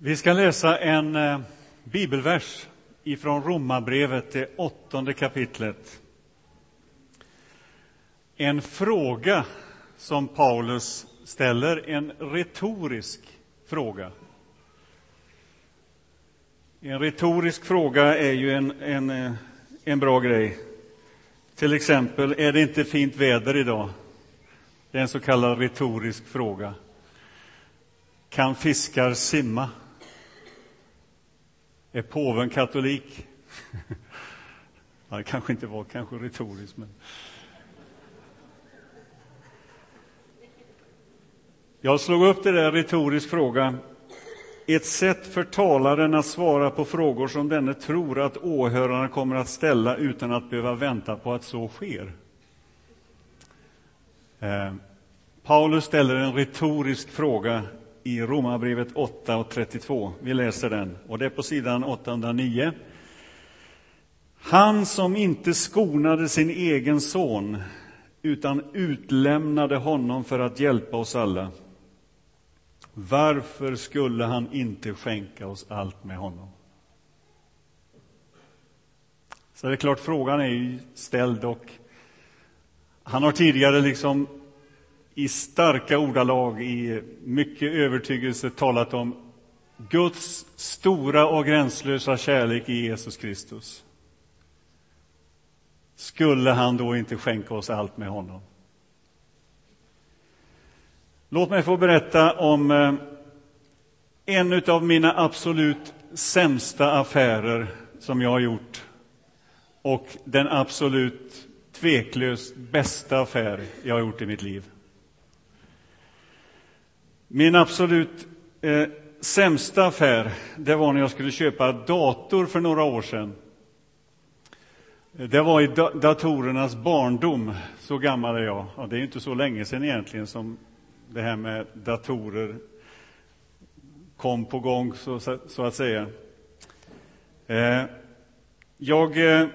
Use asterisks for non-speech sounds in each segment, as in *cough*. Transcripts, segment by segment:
Vi ska läsa en eh, bibelvers ifrån Romarbrevet, det åttonde kapitlet. En fråga som Paulus ställer, en retorisk fråga. En retorisk fråga är ju en, en, eh, en bra grej. Till exempel, är det inte fint väder idag? Det är en så kallad retorisk fråga. Kan fiskar simma? Är påven katolik? *laughs* ja, det kanske inte var kanske retoriskt, men... Jag slog upp det där retorisk fråga. Ett sätt för talaren att svara på frågor som denne tror att åhörarna kommer att ställa utan att behöva vänta på att så sker. Eh, Paulus ställer en retorisk fråga i Romarbrevet 8 och 32. Vi läser den, och det är på sidan 809. Han som inte skonade sin egen son utan utlämnade honom för att hjälpa oss alla. Varför skulle han inte skänka oss allt med honom? Så det är klart, frågan är ju ställd och han har tidigare liksom i starka ordalag, i mycket övertygelse talat om Guds stora och gränslösa kärlek i Jesus Kristus. Skulle han då inte skänka oss allt med honom? Låt mig få berätta om eh, en av mina absolut sämsta affärer som jag har gjort och den absolut tveklöst bästa affär jag har gjort i mitt liv. Min absolut eh, sämsta affär det var när jag skulle köpa dator för några år sedan. Det var i datorernas barndom, så gammal är jag. Ja, det är inte så länge sedan egentligen som det här med datorer kom på gång, så, så att säga. Eh, jag eh,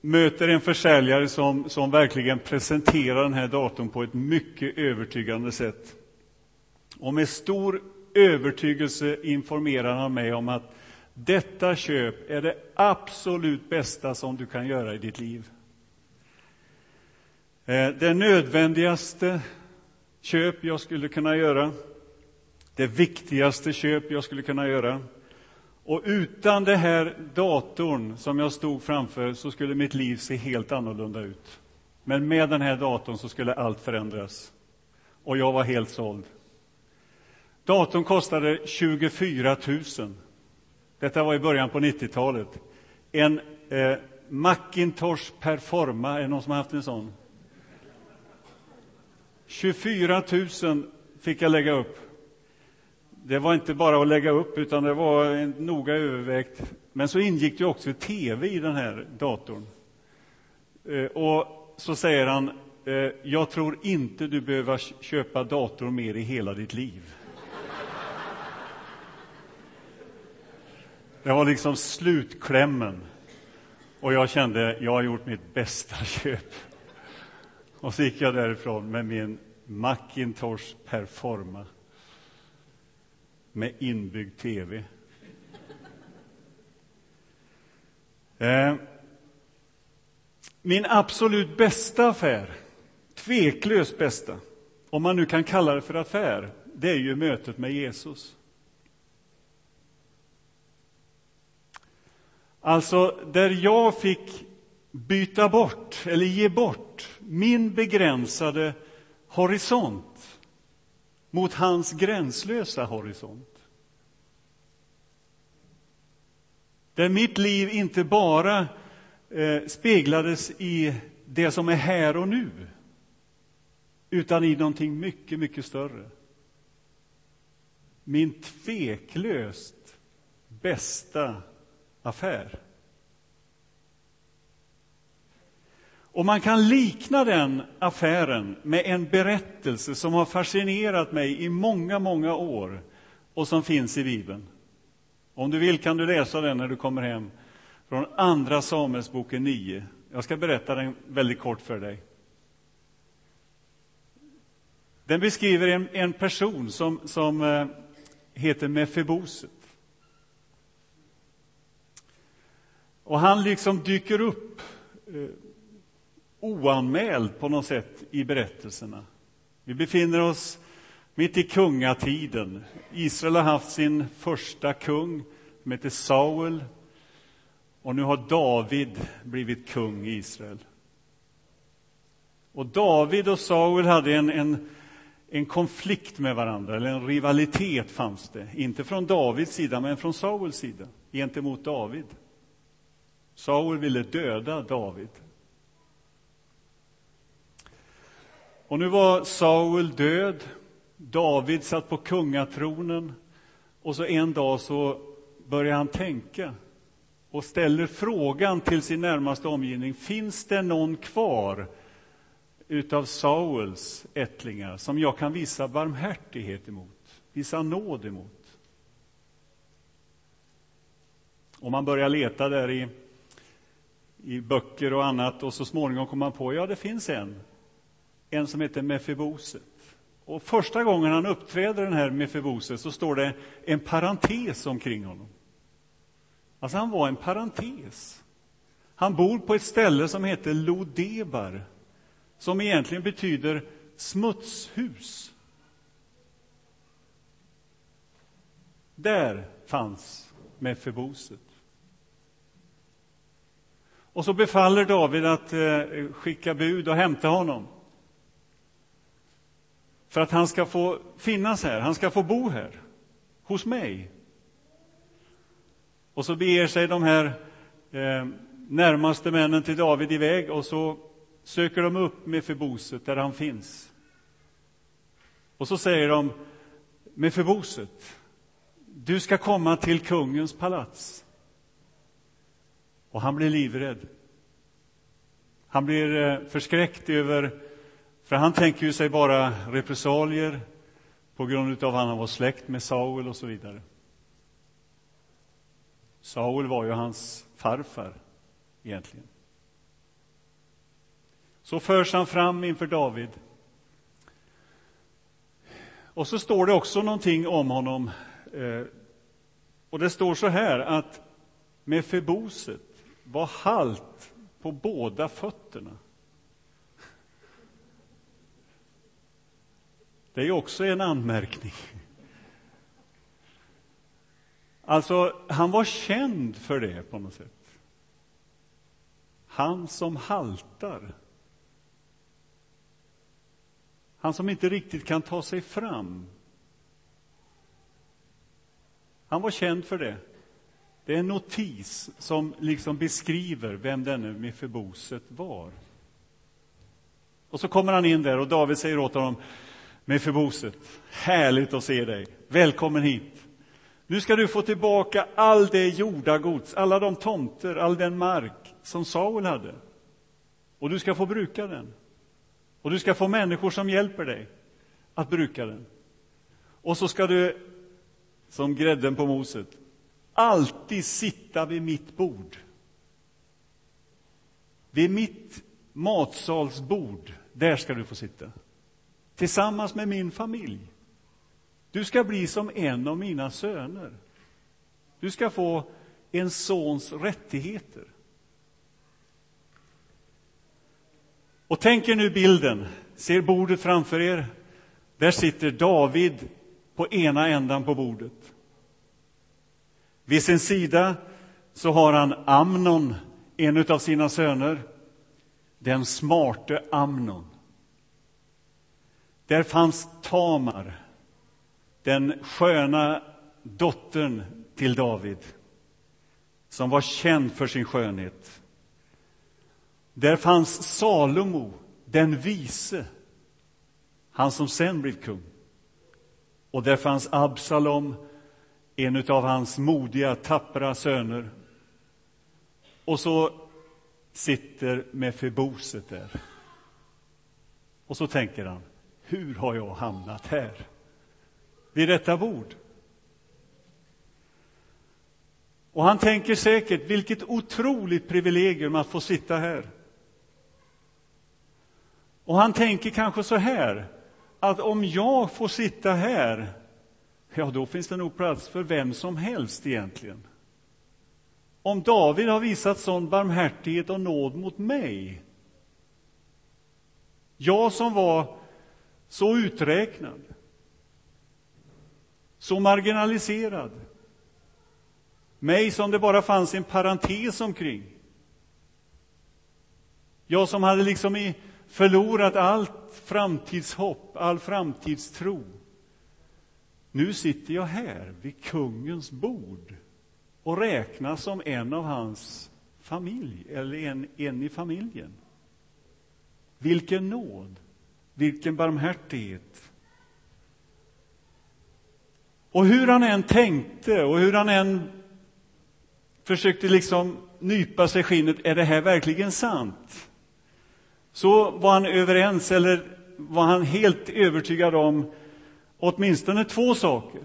möter en försäljare som, som verkligen presenterar den här datorn på ett mycket övertygande sätt. Och med stor övertygelse informerar han mig om att detta köp är det absolut bästa som du kan göra i ditt liv. Eh, det nödvändigaste köp jag skulle kunna göra, det viktigaste köp jag skulle kunna göra. Och utan den här datorn som jag stod framför så skulle mitt liv se helt annorlunda ut. Men med den här datorn så skulle allt förändras. Och jag var helt såld. Datorn kostade 24 000. Detta var i början på 90-talet. En eh, Macintosh Performa, är det någon som har haft en sån? 24 000 fick jag lägga upp. Det var inte bara att lägga upp, utan det var noga övervägt. Men så ingick det också tv i den här datorn. Eh, och så säger han, eh, jag tror inte du behöver köpa dator mer i hela ditt liv. Det var liksom slutklämmen. Och jag kände, jag har gjort mitt bästa *laughs* köp. Och så gick jag därifrån med min Macintosh Performa med inbyggd tv. Eh, min absolut bästa affär, tveklöst bästa, om man nu kan kalla det för affär, det är ju mötet med Jesus. Alltså, där jag fick byta bort, eller ge bort, min begränsade horisont mot hans gränslösa horisont. Där mitt liv inte bara eh, speglades i det som är här och nu, utan i någonting mycket, mycket större. Min tveklöst bästa affär. Och man kan likna den affären med en berättelse som har fascinerat mig i många, många år och som finns i Bibeln. Om du vill kan du läsa den när du kommer hem från Andra Samuelsboken 9. Jag ska berätta den väldigt kort för dig. Den beskriver en, en person som, som eh, heter Mefiboset. Och han liksom dyker upp eh, oanmäld på något sätt i berättelserna. Vi befinner oss mitt i kungatiden. Israel har haft sin första kung, som heter Saul. Och nu har David blivit kung i Israel. Och David och Saul hade en, en, en konflikt med varandra, eller en rivalitet fanns det. Inte från Davids sida, men från Sauls sida, gentemot David. Saul ville döda David. Och nu var Saul död. David satt på kungatronen. Och så en dag så börjar han tänka och ställer frågan till sin närmaste omgivning. Finns det någon kvar utav Sauls ättlingar som jag kan visa barmhärtighet emot, visa nåd emot? Och man börjar leta där i, i böcker och annat och så småningom kom han på, ja det finns en en som heter Mefiboset. Och första gången han uppträder, den här Mefiboset, så står det en parentes omkring honom. Alltså, han var en parentes. Han bor på ett ställe som heter Lodebar, som egentligen betyder smutshus. Där fanns Mefiboset. Och så befaller David att eh, skicka bud och hämta honom för att han ska få finnas här, han ska få bo här, hos mig. Och så beger sig de här eh, närmaste männen till David iväg och så söker de upp Mefiboset där han finns. Och så säger de, Mefiboset, du ska komma till kungens palats. Och han blir livrädd. Han blir eh, förskräckt över för han tänker ju sig bara repressalier på grund av att han var släkt med Saul och så vidare. Saul var ju hans farfar, egentligen. Så förs han fram inför David. Och så står det också någonting om honom. Eh, och det står så här att med förboset var halt på båda fötterna. Det är också en anmärkning. Alltså, han var känd för det på något sätt. Han som haltar. Han som inte riktigt kan ta sig fram. Han var känd för det. Det är en notis som liksom beskriver vem denne Mefeboset var. Och så kommer han in där och David säger åt honom Mefiboset. Härligt att se dig. Välkommen hit. Nu ska du få tillbaka all det jordagods, alla de tomter, all den mark som Saul hade. Och du ska få bruka den. Och du ska få människor som hjälper dig att bruka den. Och så ska du, som grädden på moset, alltid sitta vid mitt bord. Vid mitt matsalsbord, där ska du få sitta tillsammans med min familj. Du ska bli som en av mina söner. Du ska få en sons rättigheter. Och tänk er nu bilden, ser bordet framför er. Där sitter David på ena ändan på bordet. Vid sin sida så har han Amnon, en av sina söner, den smarte Amnon. Där fanns Tamar, den sköna dottern till David som var känd för sin skönhet. Där fanns Salomo, den vise, han som sen blev kung. Och där fanns Absalom, en av hans modiga, tappra söner. Och så sitter Mefiboset där. Och så tänker han, hur har jag hamnat här? Vid detta bord. Och han tänker säkert, vilket otroligt privilegium att få sitta här. Och han tänker kanske så här, att om jag får sitta här, ja, då finns det nog plats för vem som helst egentligen. Om David har visat sån barmhärtighet och nåd mot mig, jag som var så uträknad, så marginaliserad, mig som det bara fanns en parentes omkring. Jag som hade liksom förlorat allt framtidshopp, all framtidstro. Nu sitter jag här vid kungens bord och räknas som en av hans familj, eller en, en i familjen. Vilken nåd, vilken barmhärtighet. Och hur han än tänkte och hur han än försökte liksom nypa sig skinnet, är det här verkligen sant? Så var han överens, eller var han helt övertygad om åtminstone två saker.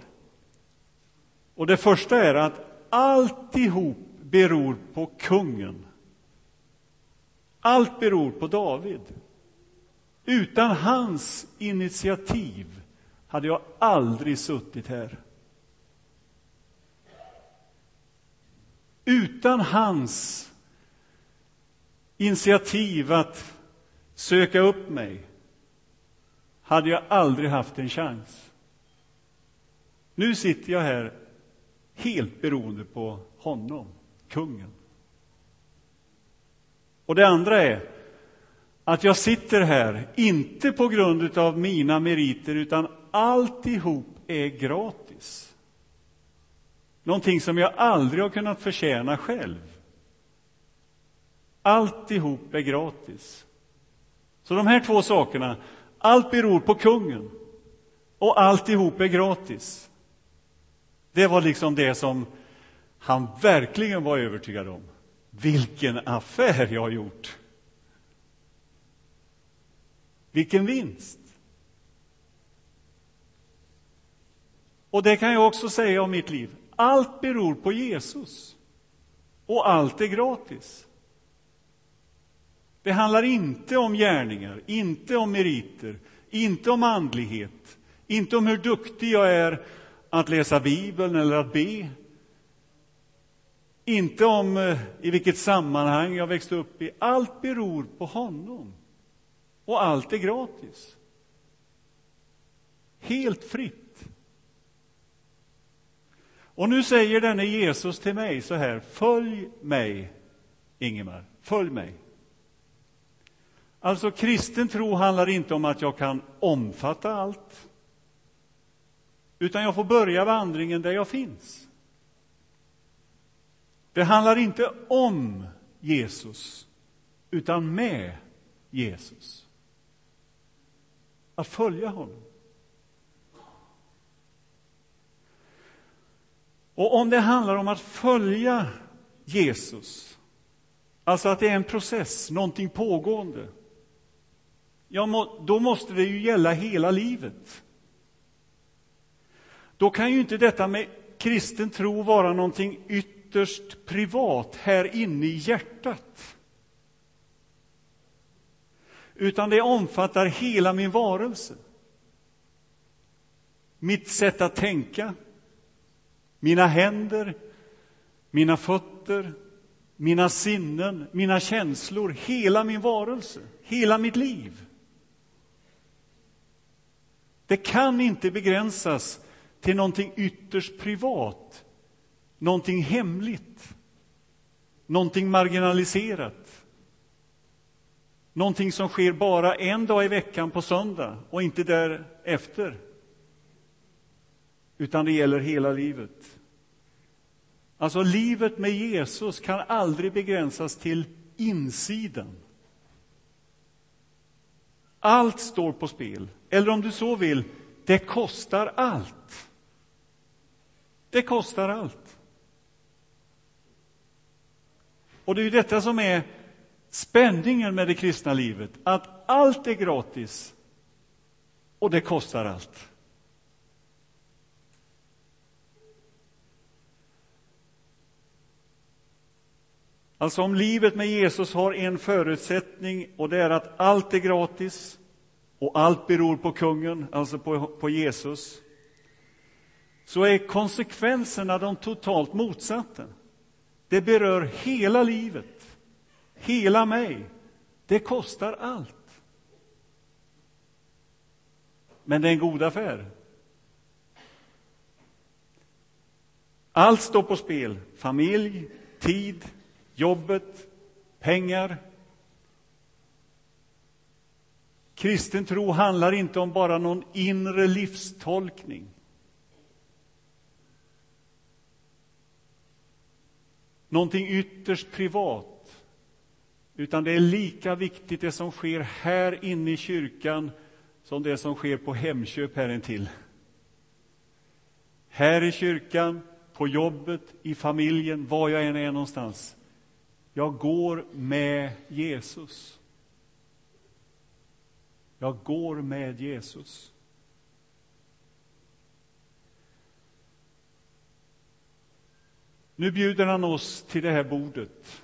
Och det första är att alltihop beror på kungen. Allt beror på David. Utan hans initiativ hade jag aldrig suttit här. Utan hans initiativ att söka upp mig hade jag aldrig haft en chans. Nu sitter jag här helt beroende på honom, kungen. Och det andra är att jag sitter här, inte på grund av mina meriter, utan alltihop är gratis. Någonting som jag aldrig har kunnat förtjäna själv. Alltihop är gratis. Så de här två sakerna, allt beror på kungen och alltihop är gratis. Det var liksom det som han verkligen var övertygad om. Vilken affär jag har gjort! Vilken vinst! Och det kan jag också säga om mitt liv. Allt beror på Jesus. Och allt är gratis. Det handlar inte om gärningar, inte om meriter, inte om andlighet, inte om hur duktig jag är att läsa Bibeln eller att be. Inte om eh, i vilket sammanhang jag växte upp i. Allt beror på honom. Och allt är gratis. Helt fritt. Och nu säger denne Jesus till mig så här, följ mig, Ingemar, följ mig. Alltså, kristen tro handlar inte om att jag kan omfatta allt, utan jag får börja vandringen där jag finns. Det handlar inte om Jesus, utan med Jesus. Att följa honom. Och om det handlar om att följa Jesus, alltså att det är en process, någonting pågående, ja, då måste det ju gälla hela livet. Då kan ju inte detta med kristen tro vara någonting ytterst privat här inne i hjärtat. Utan det omfattar hela min varelse. Mitt sätt att tänka, mina händer, mina fötter, mina sinnen, mina känslor, hela min varelse, hela mitt liv. Det kan inte begränsas till någonting ytterst privat, någonting hemligt, någonting marginaliserat. Någonting som sker bara en dag i veckan på söndag och inte därefter. Utan det gäller hela livet. Alltså, livet med Jesus kan aldrig begränsas till insidan. Allt står på spel. Eller om du så vill, det kostar allt. Det kostar allt. Och det är ju detta som är spänningen med det kristna livet, att allt är gratis och det kostar allt. Alltså om livet med Jesus har en förutsättning och det är att allt är gratis och allt beror på kungen, alltså på, på Jesus, så är konsekvenserna de totalt motsatta. Det berör hela livet, hela mig. Det kostar allt. Men det är en god affär. Allt står på spel. Familj, tid, jobbet, pengar. Kristen tro handlar inte om bara någon inre livstolkning. Någonting ytterst privat. Utan det är lika viktigt det som sker här inne i kyrkan som det som sker på Hemköp här intill. Här i kyrkan, på jobbet, i familjen, var jag än är någonstans. Jag går med Jesus. Jag går med Jesus. Nu bjuder han oss till det här bordet.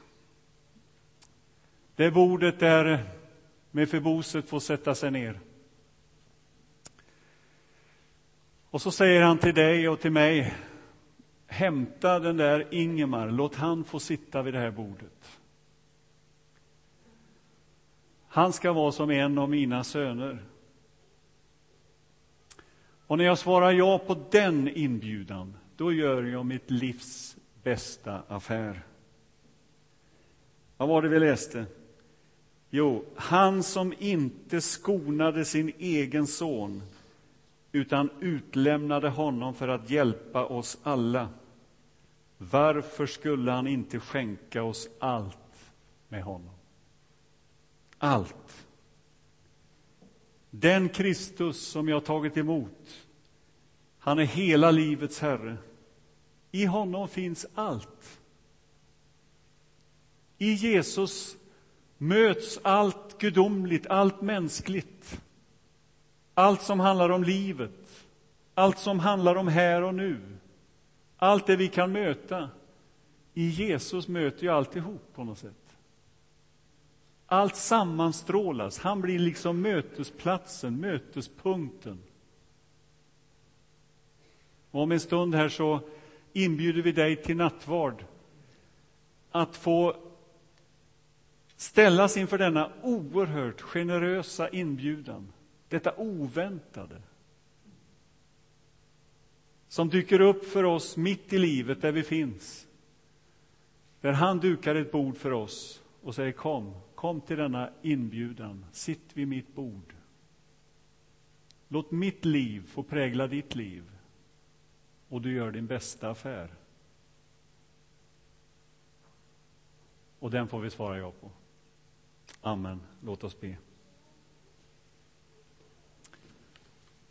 Det bordet där Mefiboset får sätta sig ner. Och så säger han till dig och till mig, hämta den där Ingemar, låt han få sitta vid det här bordet. Han ska vara som en av mina söner. Och när jag svarar ja på den inbjudan, då gör jag mitt livs bästa affär. Vad var det vi läste? Jo, han som inte skonade sin egen son utan utlämnade honom för att hjälpa oss alla. Varför skulle han inte skänka oss allt med honom? Allt. Den Kristus som jag tagit emot, han är hela livets Herre. I honom finns allt. I Jesus möts allt gudomligt, allt mänskligt. Allt som handlar om livet, allt som handlar om här och nu, allt det vi kan möta. I Jesus möter ju alltihop på något sätt. Allt sammanstrålas, han blir liksom mötesplatsen, mötespunkten. Och om en stund här så inbjuder vi dig till nattvard. Att få ställas inför denna oerhört generösa inbjudan. Detta oväntade. Som dyker upp för oss mitt i livet där vi finns. Där han dukar ett bord för oss och säger kom, kom till denna inbjudan, sitt vid mitt bord. Låt mitt liv få prägla ditt liv och du gör din bästa affär. Och den får vi svara ja på. Amen. Låt oss be.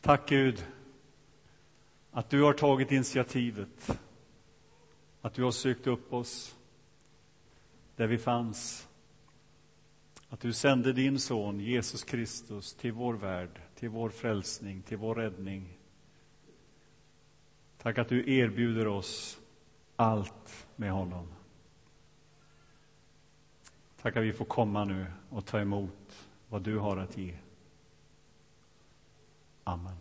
Tack Gud att du har tagit initiativet, att du har sökt upp oss där vi fanns. Att du sände din son Jesus Kristus till vår värld, till vår frälsning, till vår räddning. Tack att du erbjuder oss allt med honom. Tack att vi får komma nu och ta emot vad du har att ge. Amen.